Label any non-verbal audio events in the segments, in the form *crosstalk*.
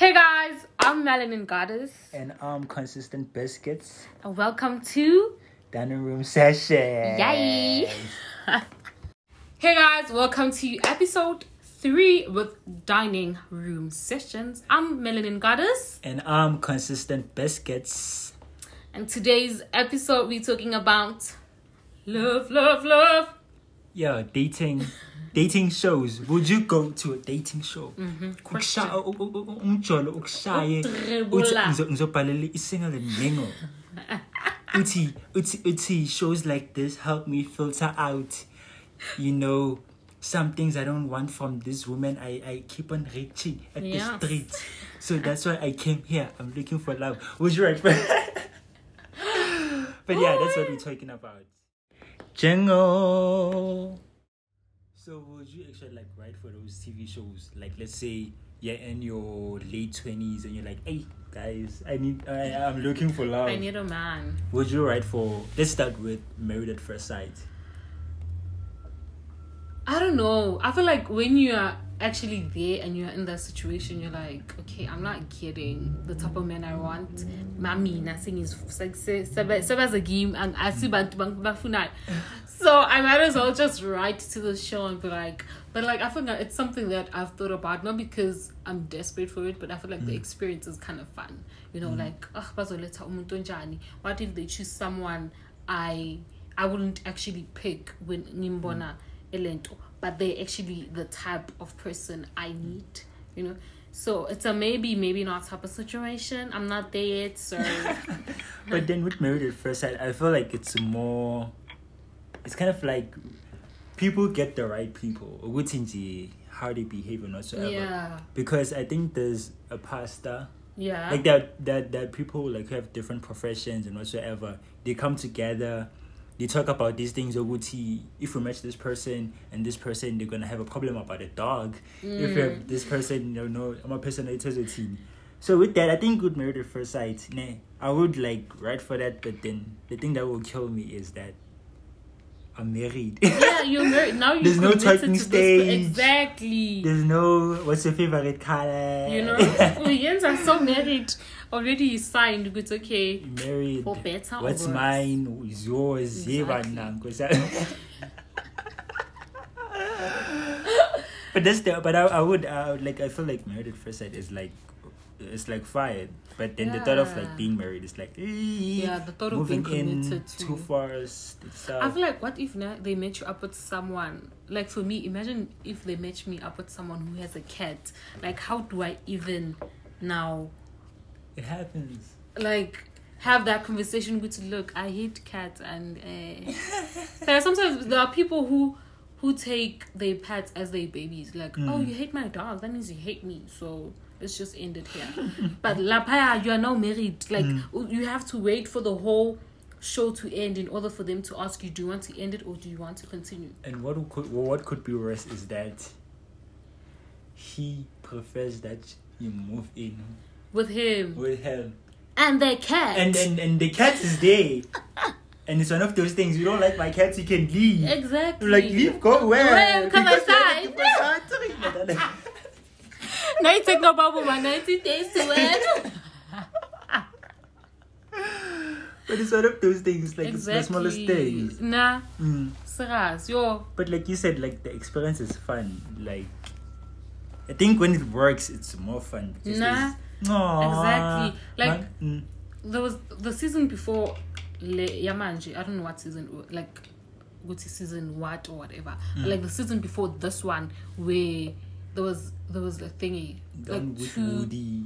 Hey guys, I'm Melanin Goddess, and I'm consistent biscuits. and welcome to Dining room session. Yay! *laughs* Hey guys, welcome to episode three with dining room sessions. I'm Melanin Goddess, And I'm consistent biscuits. and today's episode we're talking about love, love, love. Yeah, dating dating shows. Would you go to a dating show? Mm-hmm. Umjolo ukushaye Ukudribula. uthi ngizo- ngizobhalela isingle nengo uthi *laughs* uthi uthi shows like this help me filter out you know some things I don't want from this woman I, I keep on reaching at the street. So that's why I came here. I'm looking for love. Would you right? *laughs* but yeah, that's what we're talking about. Jingle. So would you actually like write for those TV shows? Like let's say you're in your late twenties and you're like, hey guys, I need I, I'm looking for love. I need a man. Would you write for let's start with Married at First Sight. I don't know. I feel like when you are actually there and you're in that situation, you're like, okay, I'm not getting the type of man I want. Mami, nothing is like as a game and I see. So I might as well just write to the show and be like, but like I feel like it's something that I've thought about not because I'm desperate for it, but I feel like the mm. experience is kind of fun. You know, mm. like bazoletha umuntu onjani. What if they choose someone I I wouldn't actually pick when ngimbona mm. elento, but they're actually the type of person I need. You know. So it's a maybe, maybe not type of situation. I'm not there yet, so *laughs* But then with Married at First Sight, I feel like it's more. It's kind of like people get the right people. Ukuthi how they behave and whatsoever. yeah, Because I think there's a pastor. yeah, Like that, that, that people like who have different professions and whatsoever. They come together. They talk about these things. Oh, Ukuthi, if we match this person and this person, they're gonna have a problem about a dog. If you have mm. this person, you know, I'm a person personality. So with that, I think with Married at First Sight, nah, I would like write for that. But then the thing that will kill me is that I'm married. yeah. You're married now. You *laughs* There's no talking to this- stage. exactly. There's no what's your favorite color. You know, *laughs* Jens are so married already. He signed. It's okay. married. For better What's worse. mine is yours. Exactly. Exactly. *laughs* but that's the but I, I would I would like I feel like married at first sight is like it's like fire But then the thought of like being married is like Yeah, the thought of moving being in committed to- too fast. It's, uh, I feel like what if now they match you up with someone like for me imagine if they match me up with someone who has a cat like how do I even now it happens. like have that conversation with look I hate cats and uh, there are sometimes there are people who who take their pets as their babies. Like oh Mm. you hate my dog. That means you hate me. So let's just end it here. *laughs* But lapaya you are now married. Like Mm. you have to wait for the whole show to end in order for them to ask you do you want to end it or do you want to continue? And what could what could be worse is that he prefers that you move in with him with him, and their cat and and and the cat is there, *laughs* and it's one of those things. You don't like my cat, you can leave. exactly you Like leave, go where? Where? Come outside. in a different country. now you take no bubble my 90 days to end *laughs* but it's one of those things, like it's the smallest things. nah Mm. yo But like you said, like the experience is fun. Like I think when it works, it's more fun. because Nah. Aww. Exactly. Like- mm. there was the season before Le Yamanji. I don't know what season like what season what or whatever. Mm. Like the season before this one where there was there was a thingy like two. Woody.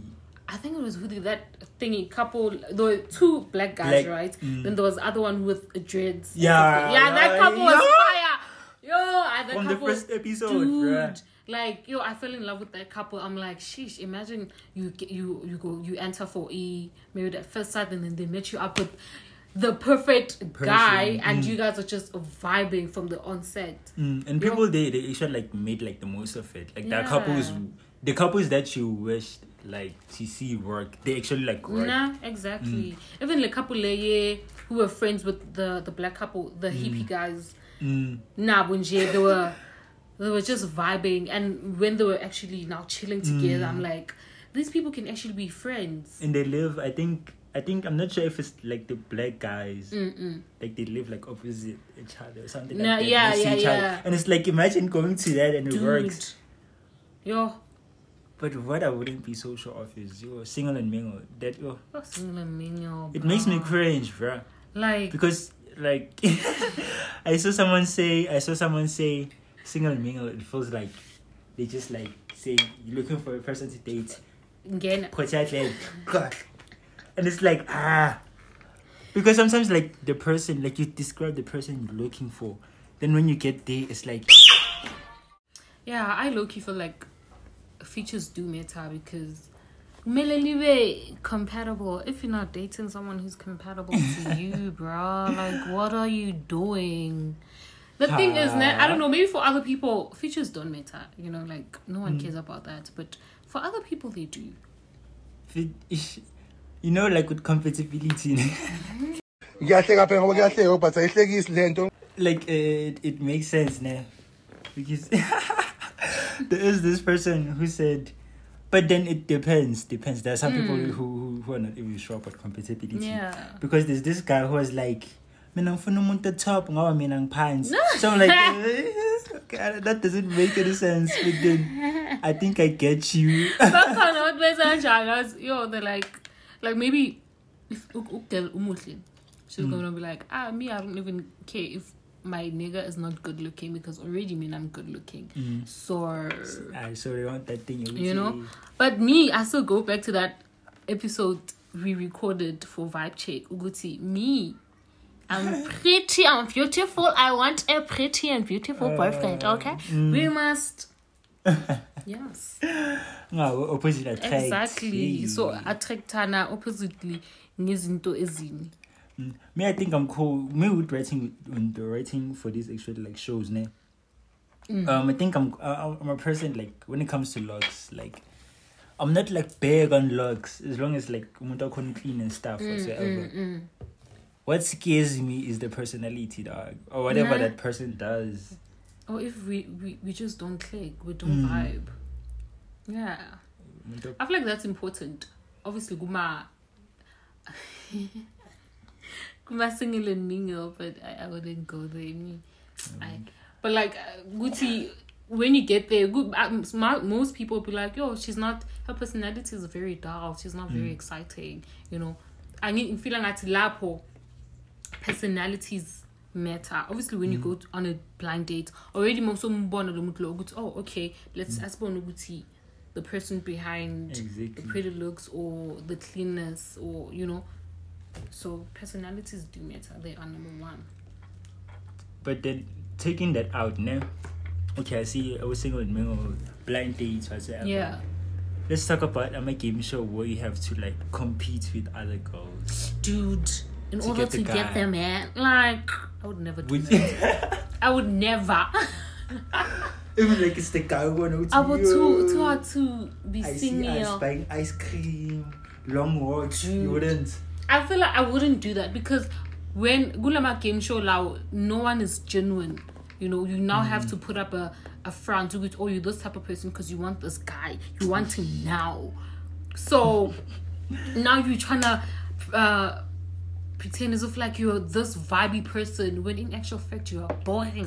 I think it was Woody that thingy couple. There were two black guys, Black- right? mm. Then there was other one with dreads. Yeah, yeah, that yeah, couple was fire. Yo, and that From the first episode, dude. bruh. Like yo, I fell in love with that couple. I'm like, sheesh. Imagine you get you you go you enter for e maybe at first sight, and then they met you up with the perfect guy, and mm. you guys are just vibing from the onset. Mm, and people they they actually like made like the most of it. Like the Yeah. couples, the couples that you wished like to see work, they actually like work. Nah, exactly. Even the couple leye who were friends with the the black couple, the hippie guys. Mm, Nah, bunje, they were they were just vibing, and when they were actually now chilling together, I'm mm. like, these people can actually be friends. and they live. I think. I think I'm not sure if it's like the black guys, Mm-mm. like they live like opposite each other or something No, like that. yeah, see yeah, other. yeah. And it's like imagine going to that and it works. Yo, But what I wouldn't be so sure of is yo single and mingle. That yo, you're single and mingle, it makes me cringe, bruh. Like, because like *laughs* I saw someone say I saw someone say single and mingle it feels like they just like say you're looking for a person to date again, put out God and it's like ah because sometimes like the person like you describe the person you're looking for then when you get there it's like yeah, I look. You feel like features do matter because Melaniwe compatible. If you're not dating someone who's compatible to *laughs* you, bro, like what are you doing? The thing is, ne- I don't know. Maybe for other people, features don't matter. You know, like no one cares about that. But for other people, they do. fit- *laughs* you know like with compatibility ngiyahleka *laughs* phela ngoba kuyahleka but ayihlekisi le nto like uh, it, it makes sense now because *laughs* there is this person who said but then it depends depends there are some people who, who who are not even sure about compatibility Yeah. because there's this guy who was like mina ngifuna umuntu top ngoba mina ngiphansi. So i'm like *laughs* eh, okay, that doesn't make any sense but then i think i get you. *laughs* Bakhona abantu benza kanjalo yo they're like like maybe if ukudel umuhle she's gonna be like ah me i don't even care if my nigga is not good looking because already mean i'm good looking. So Ah, so they want that thing you you know? but me i still go back to that episode we recorded for vibe check uguti me I'm pretty, I'm beautiful. I want a pretty and beautiful uh, boyfriend, okay? Mm. We must. *laughs* Yes. no opposite attracts exactly Hey. so attractana oppositely ngezinto ezini mm. Me, I think I'm cool. Me with writing, with the writing for these actual like shows, ne. Mm. Um, I think I'm uh, I'm a person like when it comes to looks, like I'm not like big on looks as long as like umuntu clean and stuff whatsoever. What scares me is the personality, dog, or whatever Nah. that person does. or if we, we we just don't click we don't vibe. Yeah. I feel like that's important. Obviously kuma *laughs* kuma single and mingle but i, I wouldn't go there. Me I, but like uh, guti when you get there good um, most people be like yo she's not her personality is very dull. She's not very exciting you know. I need feel like lapo personalities matter obviously when you go to- on a blind date already most of oh okay let's mm. asibone ukuthi the person behind Exactly. the pretty looks or the cleanness or you know so personalities do matter they are number one But then taking that out, now, Okay, I see. I was single mingle, blind dates, whatsoever. yeah Let's talk about I'm a game show where you have to like compete with other girls. dude in To order get to the get guy. them man like i would never do Would that i would never *laughs* Even like it's the guy who wanna i would too too hard to be I see us buying ice cream, long walks. Dude. You wouldn't. I feel like I wouldn't do that because when Gulama came show now, no one is genuine. You know, you now have to put up a, a front with oh you this type of person because you want this guy. You want him now. So *laughs* now you're trying to uh pretend as if like you're this vibey person when in actual fact you are boring.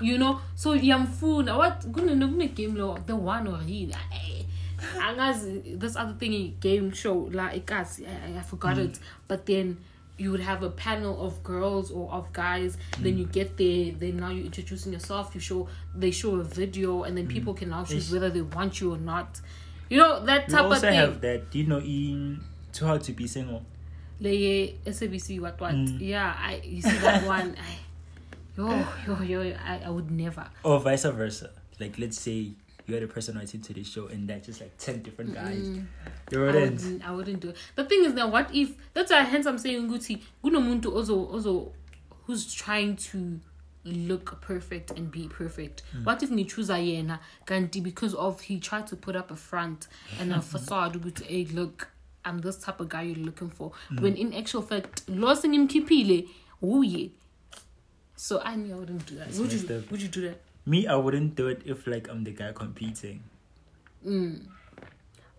You know, so yamfuna what kune game lo the one or he eh, angazi this other thingy game show la ikasi I, I forgot it. Hmm. But then you would have a panel of girls or of guys then you hmm. get there then now you're introducing yourself you show they show a video and then hmm. people can now choose whether they want you or not. You know that We type of also thing. have that. You know in Too Hard to Be Single? Leye SABC what what Mm. yeah I you see that *laughs* one I, yo yo yo I, I would never Or vice versa. Like let's say you're the person writing to the show and that's just like ten different guys. You I wouldn't. wouldn't, I wouldn't do it. The thing is now, what if that's why hence I'm saying Guti, Gunomuntu also also who's trying to look perfect and be perfect. What if ni choose yena Ganti because of he tried to put up a front and a *laughs* facade Guti, hey look, I'm this type of guy you're looking for. Mm. When in actual fact, losing him kipile, oh yeah. So I knew I wouldn't do that. Would you up. would you do that? Me, I wouldn't do it if like I'm the guy competing. Mm.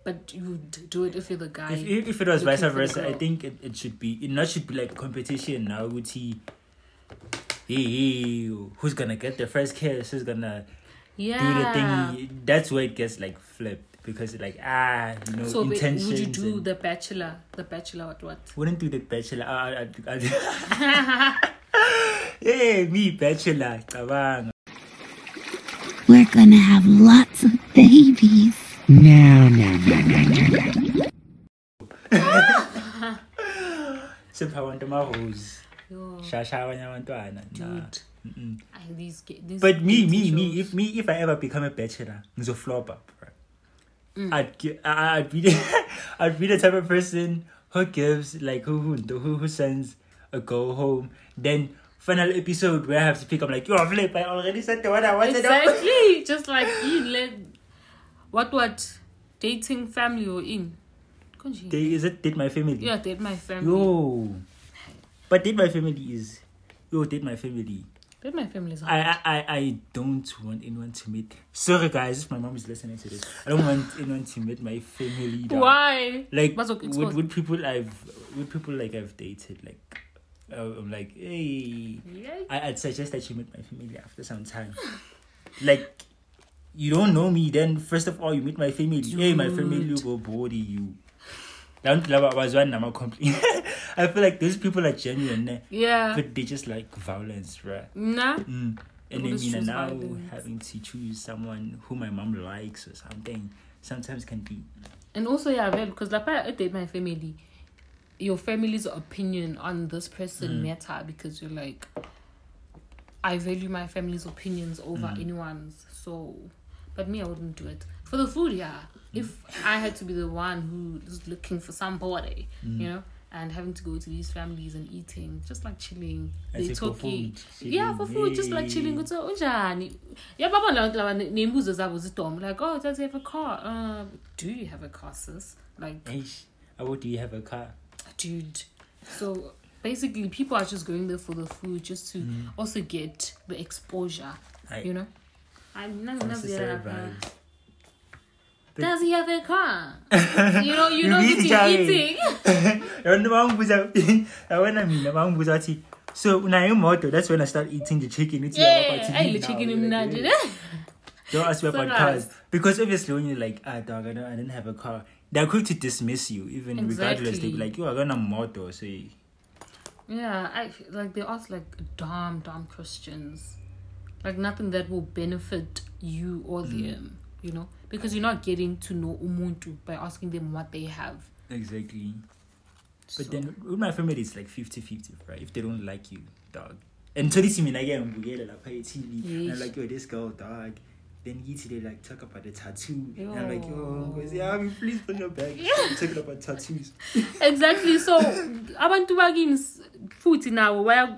but you would do it if you're the guy. If, if, if it was vice versa, I think it, it should be it not should be like competition now. Would he? Hey, who's gonna get the first kiss? Who's gonna yeah. do the thing? That's where it gets like flipped because like ah, you know, So wait, intentions. would you do and- the bachelor? The bachelor what what? wouldn't do the bachelor. I, I, I, hey, me bachelor. Cabanga. We're gonna have lots of babies. No, no, no, no, no. *laughs* Sipha abantu ama-rose. Yo, Shasha abanye abantwana. Nah. I, these, these But me, me, dating me, if me, if I ever become a bachelor, ngizoflop up, bro. Mm. I'd, gi- I- I'd be, the, *laughs* I'd be the type of person who gives like who who who, who sends a go home. Then final episode where I have to pick up like yo flip. I already said the one I wanted. Exactly. *laughs* Just like you let what what dating family or in. They, is it date my family? Yeah, date my family. Yo, but date my family is yo date my family. Date my family is I, I I I don't want anyone to meet. Sorry guys, if my mom is listening to this, I don't want anyone to meet my family. *laughs* Why? Like okay, with, with people I've with people like I've dated, like uh, I'm like, hey. I, I'd suggest that you meet my family after some time. *laughs* like you don't know me, then first of all you meet my family. Hey, my family Dude. will body you. Don't love was one I'm complain. *laughs* I feel like those people are genuine, Yeah. but they just like violence, right? Nah. Mm. And then you know now violence. having to choose someone who my mom likes or something sometimes can be And also, yeah, because like I date my family, your family's opinion on this person matter because you're like, I value my family's opinions over anyone's. So, but me, I wouldn't do it for the food. Yeah, if I had to be the one who's looking for somebody, you know. And having to go to these families and eating, just like chilling, they say talking, yeah, for food, just like chilling. yay. Ukuthi unjani? Yababona abantu laba ne- nembuzo zabo zidom like, oh, does he have a car? Uh, do you have a car, sis? Like, Eish, how do you have a car dude. So basically, people are just going there for the food, just to Mm. also get the exposure. I- you know. I'm not Necessary never. vibes. Does he have a car? *laughs* you know, you know, eating, *laughs* try. eating. yabona bangibuza *laughs* yabona mina bangibuza wathi so unayo imoto that's when i start eating the chicken It's Yeah, to eat the chicken imnandi. don't ask me So about nice. cars because obviously when you're like ah dog I, don't, I didn't have a car they're quick to dismiss you even regardless they be like you are gonna motor so Yeah, I like they ask like dumb, dumb questions, like nothing that will benefit you or Mm. them. You know, because you're not getting to know umuntu by asking them what they have. exactly But So- then with my family it's like 50-50, right? If they don't like you, dog. And so this mean again ngibukele lapha TV and I'm like, yo, this girl, dog. Then they like talk about the tattoo. And I'm like, yo, Yo. Nkosi yami, please bring her back. Talking about tattoos. *laughs* exactly so abantu bakini s- futhi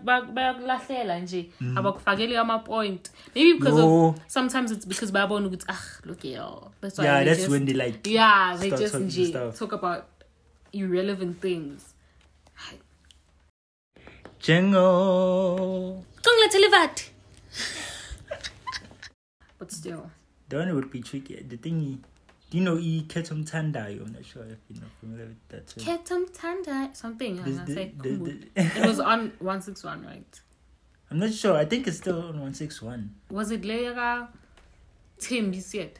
ba- bayakulahlela nje abakufakeli ama-point maybe because No. of sometimes it's because bayabona ukuthi ah look yo that's why Yeah, that's just, when they like yeah they just nje stuff. talk about irrelevant things Jingle. Kungilethele ivati. But still The one would be tricky. The thing do you know E Ketum Tandai? I'm not sure if you're not familiar with that. term. ketum tanda something This- the- say the- the- it was on 161 right I'm not sure. I think it's still on 161. was it leya ka Tim you said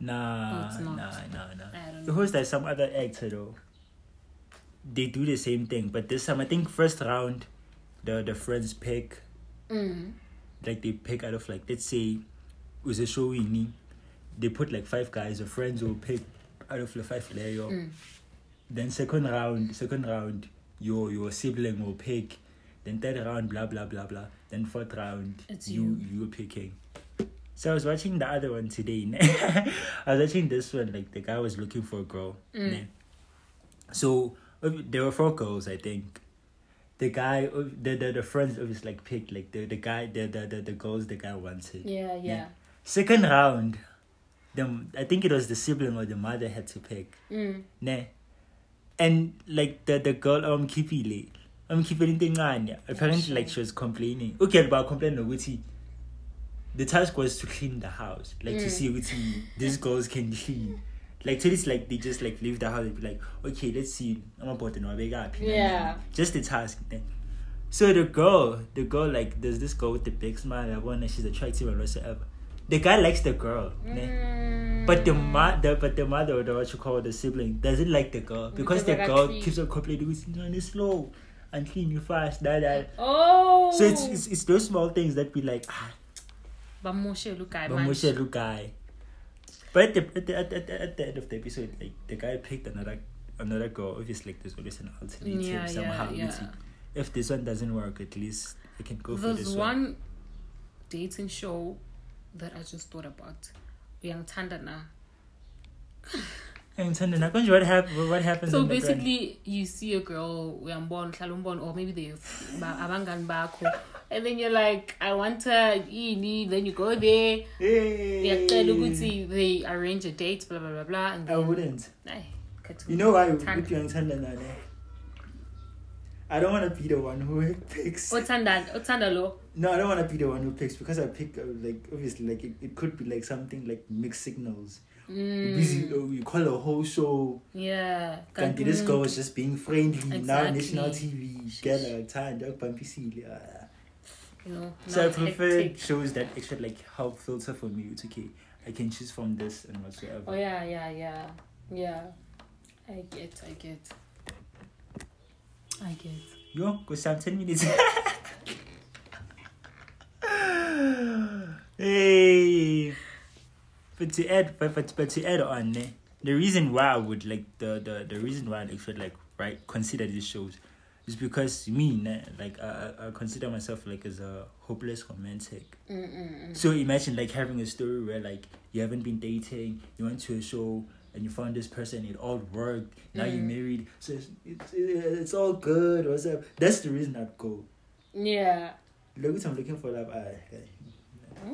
Nah, it's not. nah, nah, nah. I don't The host is some other actor though. They do the same thing, but this time I think first round, the the friends pick mm. like they pick out of like let's say, was a show winning, they put like five guys. The friends will pick out of the five layer. Mm. Then second round, second round, your your sibling will pick. Then third round, blah blah blah blah. Then fourth round, It's you you're picking. So I was watching the other one today. *laughs* I was watching this one. Like the guy was looking for a girl. Mm. So there were four girls, I think. The guy, the the, the friends obviously like picked like the the guy, the the the, the girls the guy wanted. yeah yeah Second round, the I think it was the sibling or the mother had to pick. mm. Ne. And like the the girl um Kipile. Um Kipile Ntenganya. Apparently like she was complaining. Okay, but complain ukuthi the task was to clean the house. Like to Mm. see ukuthi these girls can clean. Like till it's like they just like leave the house. They be like, okay, let's see. I'm about to know Yeah. Just the task. Then. So the girl, the girl, like there's this girl with the big smile. I wonder she's attractive or whatsoever. The guy likes the girl. Mm. but the ma- the but the mother or the what you call the sibling doesn't like the girl because Because the girl treat. keeps on complaining, "It's no, it's slow and clean you fast, that that." Oh. So it's, it's it's those small things that be like, ah, But Moshe, look, I but Moshe look guy. But at the, at, the, at, the, at, the, end of the episode, like the guy picked another another girl. Obviously, like there's always an alternative Yeah, somehow. yeah, yeah. If this one doesn't work, at least I can go for this one. There's one dating show that I just thought about. Young Tandana. And Tanda, now, What happened? What happens? So in the grand- basically, you see a girl, uyambona, uhlala umbona, or maybe they ba- abangani bakho, and then you're like, I want her, yini, then you go there, Hey. they arrange a date, blah blah blah blah, and I wouldn't. Ay, You know why Tanda. with young Tanda now, ne? I don't want to be the one who *laughs* picks. Othanda, othanda lo. No, I don't want to be the one who picks because I pick uh, like obviously like it, it could be like something like mixed signals. Mm, Busy, uh, you call a whole show. yeah. Kanti this girl was just being friendly. Now national TV, girl, time, dog, uh. You know, So I prefer hectic. shows that actually like help filter for me. It's okay. I can choose from this and whatsoever. Oh yeah, yeah, yeah, yeah. I get, I get, I get. Yo, go Sam, 10 minutes. *laughs* hey. But to add but, but but to add on ne, the reason why I would like the, the, the reason why I should like right consider these shows is because me like I, I consider myself like as a hopeless romantic. Mm-mm-mm. So imagine like having a story where like you haven't been dating, you went to a show and you found this person, it all worked. Now you're Mm. married, so it's, it's it's all good. What's up? That's the reason I'd go. Yeah. Look what I'm looking for. Love, I,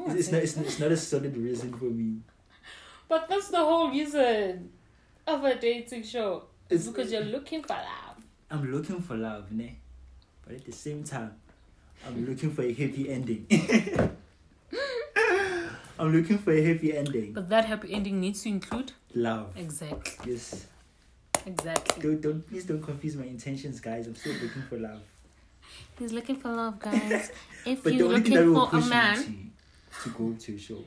it's, it's not it's, it's not a solid reason for me. *laughs* But that's the whole reason of a dating show. It's because uh, you're looking for love. I'm looking for love, ne? But at the same time, I'm looking for a happy ending. *laughs* I'm looking for a happy ending. But that happy ending needs to include Love. exactly, Yes. exactly. Don't don't please don't confuse my intentions, guys. I'm still looking for love. He's looking for love, guys. *laughs* If you're looking for a man, to, go to a show,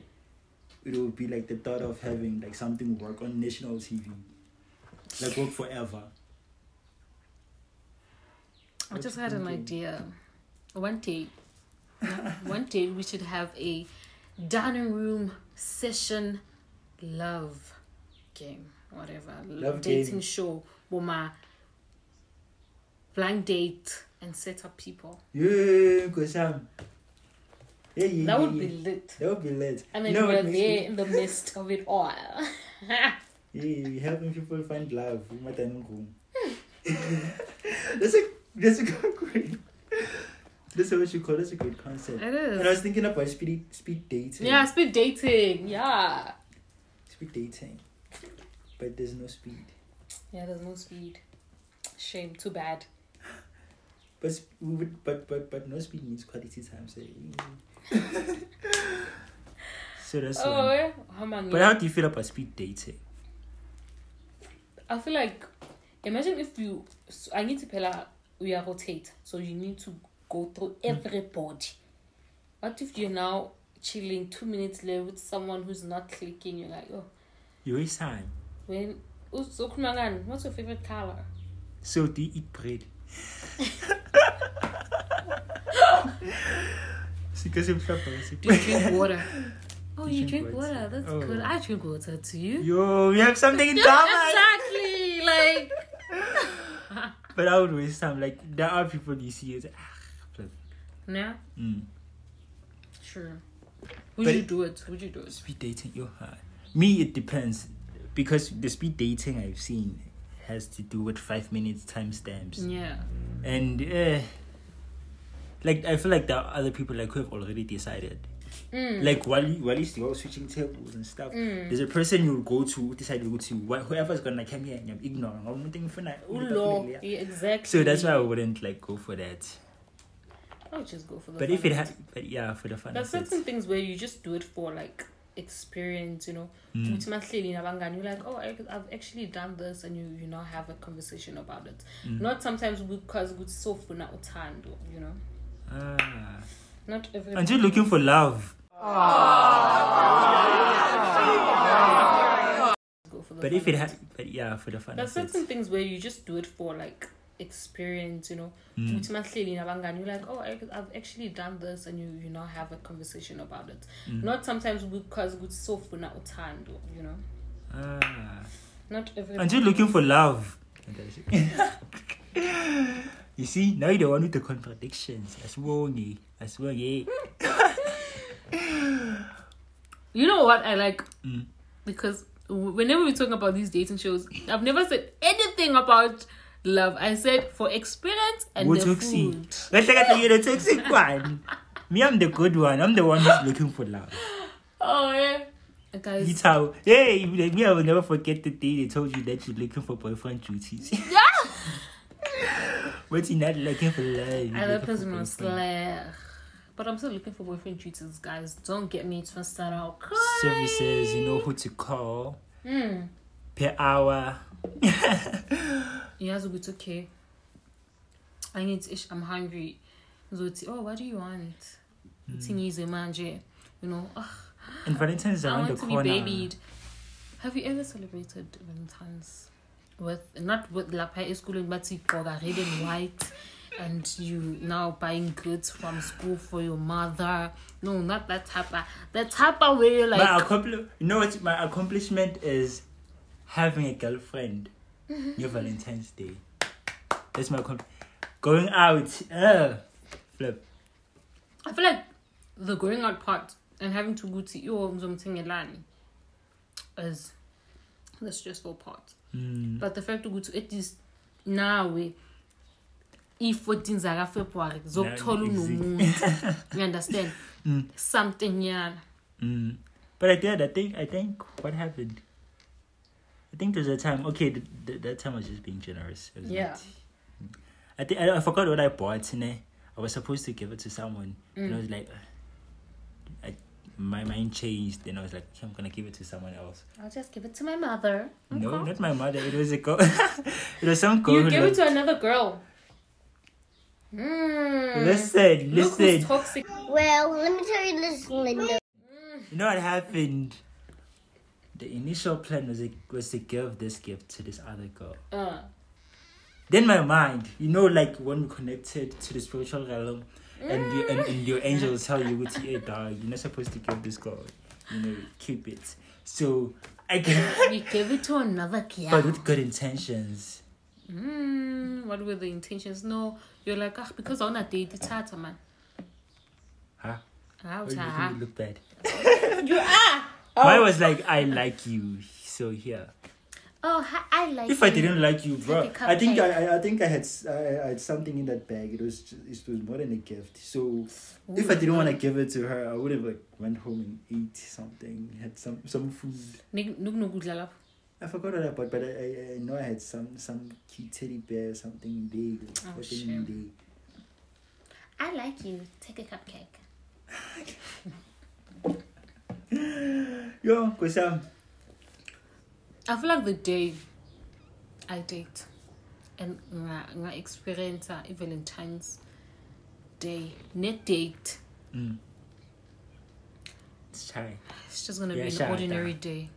it would be like the thought of having like something work on national TV, like work forever. I just had an idea. One day, one day we should have a dining room session love game, whatever Love dating game. show. Woma blind date and set up people. Yeah, cause Sam. Yeah, yeah, That would yeah. be lit. That would be lit. And then know we're there me- in the midst of it all. *laughs* Yeah, helping people find love. in my dining room. that's a that's a good great. That's what you call. That's a good concept. It And I was thinking about speed speed dating. Yeah, speed dating. Yeah. Speed dating, but there's no speed. Yeah, there's no speed. Shame. Too bad. But would, but but but no speed means quality time. So. *laughs* so that's Oh, one. yeah. How many? But how do you feel about speed dating? I feel like imagine if you so I need to pay like we are rotate, so you need to go through hmm. everybody. What if you're now chilling two minutes later with someone who's not clicking? You're like, oh, You waste time. when uzokhuluma what's your favorite color? So do you eat bread? *laughs* *laughs* Because you're proper. Do you drink *laughs* water? Oh, You you drink drink water. water. That's Oh. good. I drink water too. Yo, we have something in *laughs* common. exactly. Like, *laughs* But I would waste time. Like there are people you see it's ah, yeah, mm. sure. Would But- you do it? Would you do it? speed dating. Yo, uh, me it depends because the speed dating I've seen has to do with five minutes timestamps Yeah. and uh, like I feel like there are other people like who have already decided. Mm. Like while you, while you all switching tables and stuff, Mm. there's a person you'll go to decide to go to. Whoever's gonna come here and I'm ignoring. I'm not for that. Yeah, exactly. So that's why I wouldn't like go for that. I would just go for the. But if it has, but yeah, for the fun There's it. certain things where you just do it for like experience, you know. Nabangani, You're like, oh, I- I've actually done this, and you you now have a conversation about it. Not sometimes because it's so fun funa uthando, you know. Ah. Not every. And you're looking for love. go for the But if it fun. ha- but yeah, for the fun. There's of it. certain things where you just do it for like experience, you know. Mm. Ukuthi mahleli nabangani, You're like, oh, I- I've actually done this, and you you now have a conversation about it. Mm. Not sometimes because it's so funa uthando, you know. Ah. Not every. And you're looking for love. *laughs* *laughs* you see, now you're the one with the contradictions. Eh. I swear, yeah. You know what I like? Mm. Because whenever we talk about these dating shows, I've never said anything about love. I said for experience and What the toxic? food. Let's look at the toxic one. Me, I'm the good one. I'm the one who's looking for love. Oh yeah, guys. It's how, hey, me, I will never forget the day they told you that you're looking for boyfriend duties. Yeah. But you're not looking for love. you're I looking that for person was boyfriend. but I'm still looking for boyfriend duties, guys. Don't get me twisted out. Services, you know who to call Hmm. per hour. Yes, it's okay. I need to ish. I'm hungry. Zothi, oh, what do you want? Tingize manje. You know, ugh, And Valentine's is I want the to be corner. babied. Have you ever celebrated Valentine's with not with school but for the red and white and you now buying goods from school for your mother? No, not that type of that type of way you're my like accompli- you know what my accomplishment is having a girlfriend your valentine's day that's my accom- going out uh, flip I feel like the going out part and having to go to your Mzomtingelani is the stressful part. Mm. But the fact to go to it is now i-14 zaka February zokuthola unomuntu *laughs* you understand Mm. something yana Mm. but i did i think i think what happened i think there's a time okay th- th- that time I was just being generous Yeah. it? i think I, I forgot what i bought ne? i was supposed to give it to someone and i was like my mind changed and i was like i'm gonna give it to someone else I'll just give it to my mother No, Okay. not my mother. It was a girl. *laughs* it was some girl. you who give it to another girl mm. Listen, Look who's listen. toxic Well, let me tell you this, Linda. You know what happened? The initial plan was a, was to give this gift to this other girl. uh, Then my mind, you know, like when we connected to the spiritual realm, and you, and, and your angels tell you, "What's hey dog? You're not supposed to give this girl. You know, keep it." So I *laughs* you gave it to another girl but with good intentions. mm, what were the intentions no you're like ah because I wanna date the man Huh? Do you look bad? *laughs* you are Mine was like, I like you, so here. Oh, I like. You. If I didn't like you, bro, Like I think I. I, I think I had I, I had something in that bag. It was just, it was more than a gift. So if I didn't want to give it to her, I would have like went home and ate something, had some some food. Nik- nukunokudla lapho. I forgot what I bought, but I, I, I know I had some some cute teddy bear or something big. Oh, shame. big. I like you. Take a cupcake. *laughs* Yo, Kusam. I feel like the day I date and nga, nga experience a Valentine's Day net date, Mm. It's just gonna Yeah, be an ordinary day.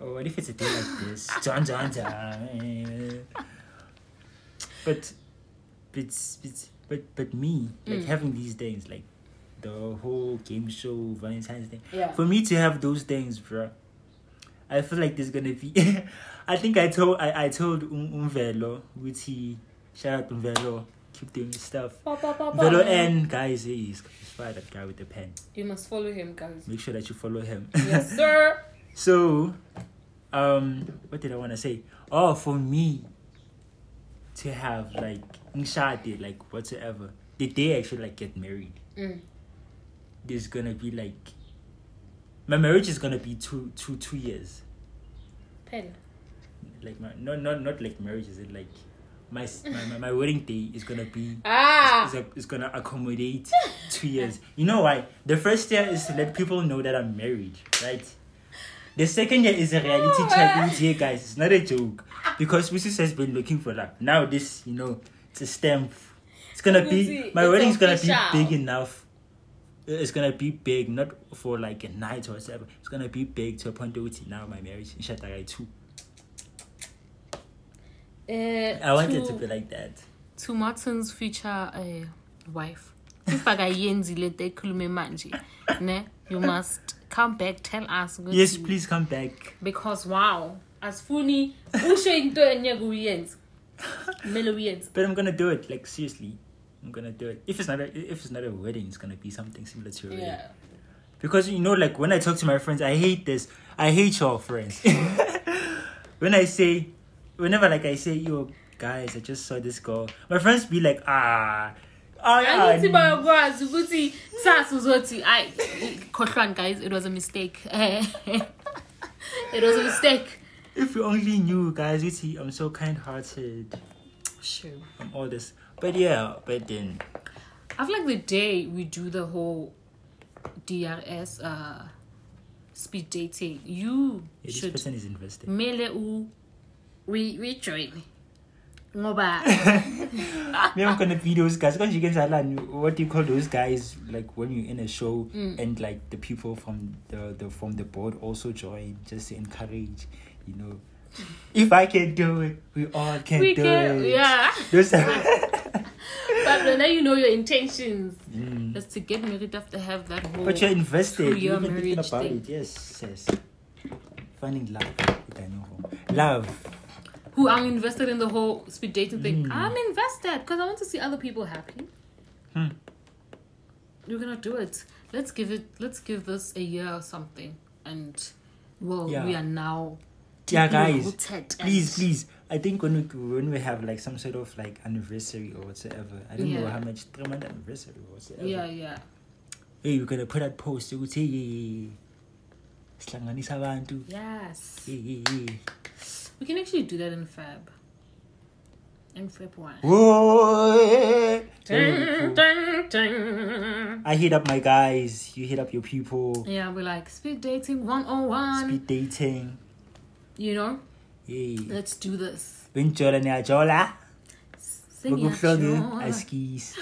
Oh, what if it's a day like this? *laughs* John, John, John. But, but, but, but, but me, like Mm. having these things, like the whole game show, Valentine's Day. Yeah. For me to have those things, bro, I feel like there's gonna be. *laughs* I think I told I, I told um, Umvelo, which he shout out Umvelo, keep doing his stuff. Pa, pa. Velo N guys, he's, he's fire that guy with the pen. You must follow him, guys. Make sure that you follow him. yes, *laughs* sir. So, um, what did I want to say? Oh, for me to have like ngshadi, like whatsoever, the day I should like get married, Mm. there's gonna be like my marriage is gonna be two two two years. Pen. Like my not not not like marriage is it like my, my, my, wedding day is gonna be Ah. is, a, is gonna accommodate two years. You know why? The first year is to let people know that I'm married, right? The second year is a reality Oh, check. with Here, guys, it's not a joke because Mrs. has been looking for that. Now this, you know, it's a stamp. It's gonna be my it's wedding's gonna be big enough. It's gonna be big, not for like a night or whatever. It's gonna be big to a point where now my marriage in Shatarai too. Uh, I want it to to- be like that. to Martin's future uh, wife. If akayenzi le nto ekhulume manje, ne, you must come back tell us Yes, please come back. because wow, asifuni usho into engeke uyenze. Kumele uyenze. But I'm gonna do it. Like seriously, I'm gonna do it. If it's not a, if it's not a wedding, it's gonna be something similar to a wedding. Yeah. Because you know, like when I talk to my friends, I hate this. I hate your friends. *laughs* when I say, whenever like I say, yo guys, I just saw this girl. My friends be like, ah, Angithi yeah. bayakwazi ukuthi kusasa uzothi ayi khohlwani guys it was a mistake. *laughs* it was a mistake. If you only knew, guys, you see, I'm so kind-hearted. Sure. I'm all this, but yeah, but then I feel like the day we do the whole DRS uh speed dating, you yeah, this should person is invested. mele u we we join. Ngoba *laughs* Me, I'm gonna be those guys. Because you can tell what do you call those guys? Like when you're in a show Mm. and like the people from the, the from the board also join, just to encourage. You know, if I can do it, we all can we do can it. yeah. *laughs* *laughs* But then now you know your intentions. Mm. Is to get married after have that whole But you're invested. You're thinking about thing. it. Yes, yes. Finding love. with I know. Love. who I'm invested in the whole speed dating thing. Mm. I'm invested because I want to see other people happy. Hmm. We're gonna do it. Let's give it. Let's give this a year or something, and well, Yeah. we are now. Yeah, guys. Please, please. I think when we when we have like some sort of like anniversary or whatsoever, I don't know how much three month anniversary or whatsoever. Yeah, yeah. hey we're gonna put that post ukuthi hey sihlanganisa abantu Yes. hey, hey, hey. We can actually do that in Fab. In Feb one. Whoa. Dun, dun, dun. I hit up my guys you hit up your people Yeah, we're like speed dating 101. speed dating You know, hey. Let's do this. benjola niyajola Sing bokubuhlungu your askis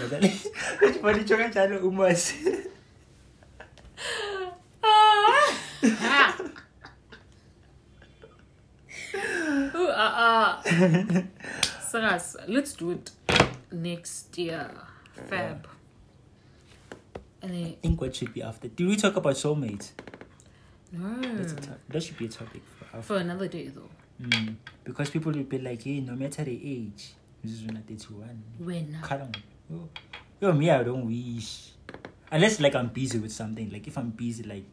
banijo kanjalo umas. *laughs* Ah. Saras, let's do it next year, then, I think what should be after. Do we talk about soulmates no, That's a to- that should be a topic for for another day though. mm. because people will be like hey no matter the age this is when 31 When? Kalang. Yo, yo, me, I don't wish. Unless like I'm busy with something. Like if I'm busy like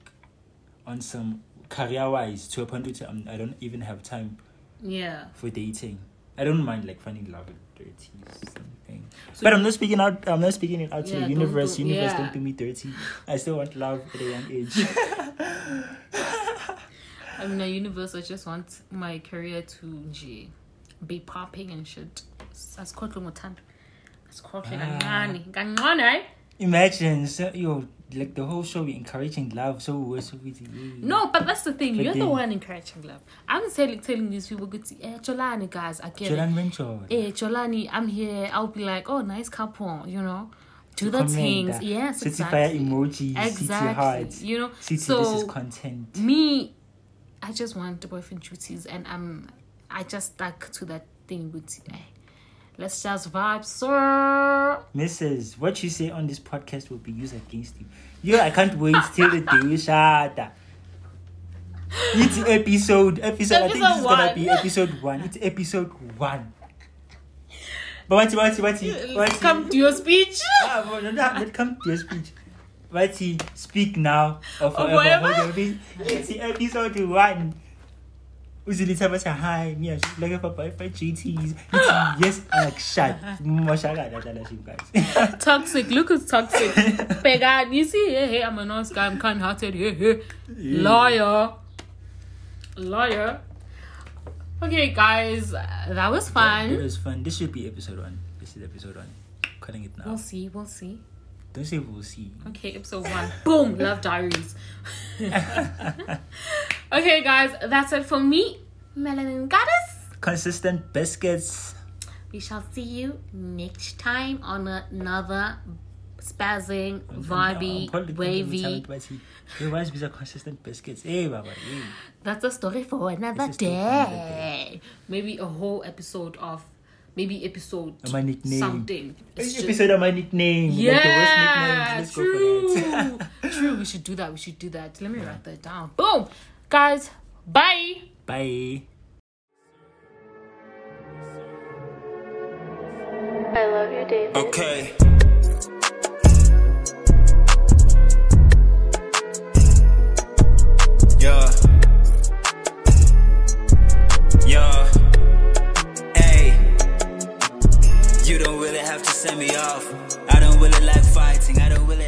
on some career wise to a point where I'm, I don't even have time Yeah. for dating. I don't mind like finding love thirty something. but I'm not speaking out. I'm not speaking it out to Yeah, the don't universe. do- universe, yeah. don't do me dirty. I still want love at a young age. *laughs* I mean, the universe, I just want my career to be popping and shit. Asikhohlwe ngothando. Asikhohlwe Ah. kancane. Kancane, eh? Imagine, so, yo, like the whole show, we encouraging love. So we're so easy. No, but that's the thing. But You're the one encouraging love. I'm telling telling these people, "Good, eh, Cholani, guys, I get Jolan it. Eh, Cholani, I'm here. I'll be like, oh, nice couple, you know, do the things. uh, Yes, City fire exactly. emojis, city Exactly. hearts. You know, City, so this is content. me, I just want the boyfriend duties, and I'm, I just stuck to that thing with. Eh, let's just vibe, sir. Mrs. What you say on this podcast will be used against you. Yo, I can't wait till the day up. It's episode, episode, I think this Episode is gonna be episode one. It's episode one. But what's what's what's what's Come to your speech. Ah, well, no, no, let come to your speech. What's it? speak now or forever forever? hold. It's episode one. Uzilitha bathi hi, me I'm just looking for boyfriend GTs. Yes, like shut. Moshaka dala shit guys. toxic. Look who's toxic. Began. You see, hey, hey, I'm a nice guy. I'm kind-hearted. Hey, hey. Liar. Liar. Okay, guys, that was fun. It was fun. This should be episode one. This is episode one. Cutting it now. We'll see. We'll see. Don't say we'll see. Okay, episode one. Boom. Love diaries. *laughs* *laughs* okay, guys, that's it for me. Melanin Goddess. Consistent biscuits. We shall see you next time on another spazzing, vibey, wavy. Was with a consistent biscuits. Hey, Baba. Hey. That's a story for another This is still for another day. Maybe a whole episode of, maybe episode My nickname. something. It's just- episode of my nickname. Yeah, like the worst nicknames. Let's true. go for that. *laughs* true. We should do that. We should do that. Let me write that down. Boom, Guys, bye. Bye. I love you, David. Okay. Yeah. Yeah. Hey. You don't really have to send me off. I don't really like fighting. I don't really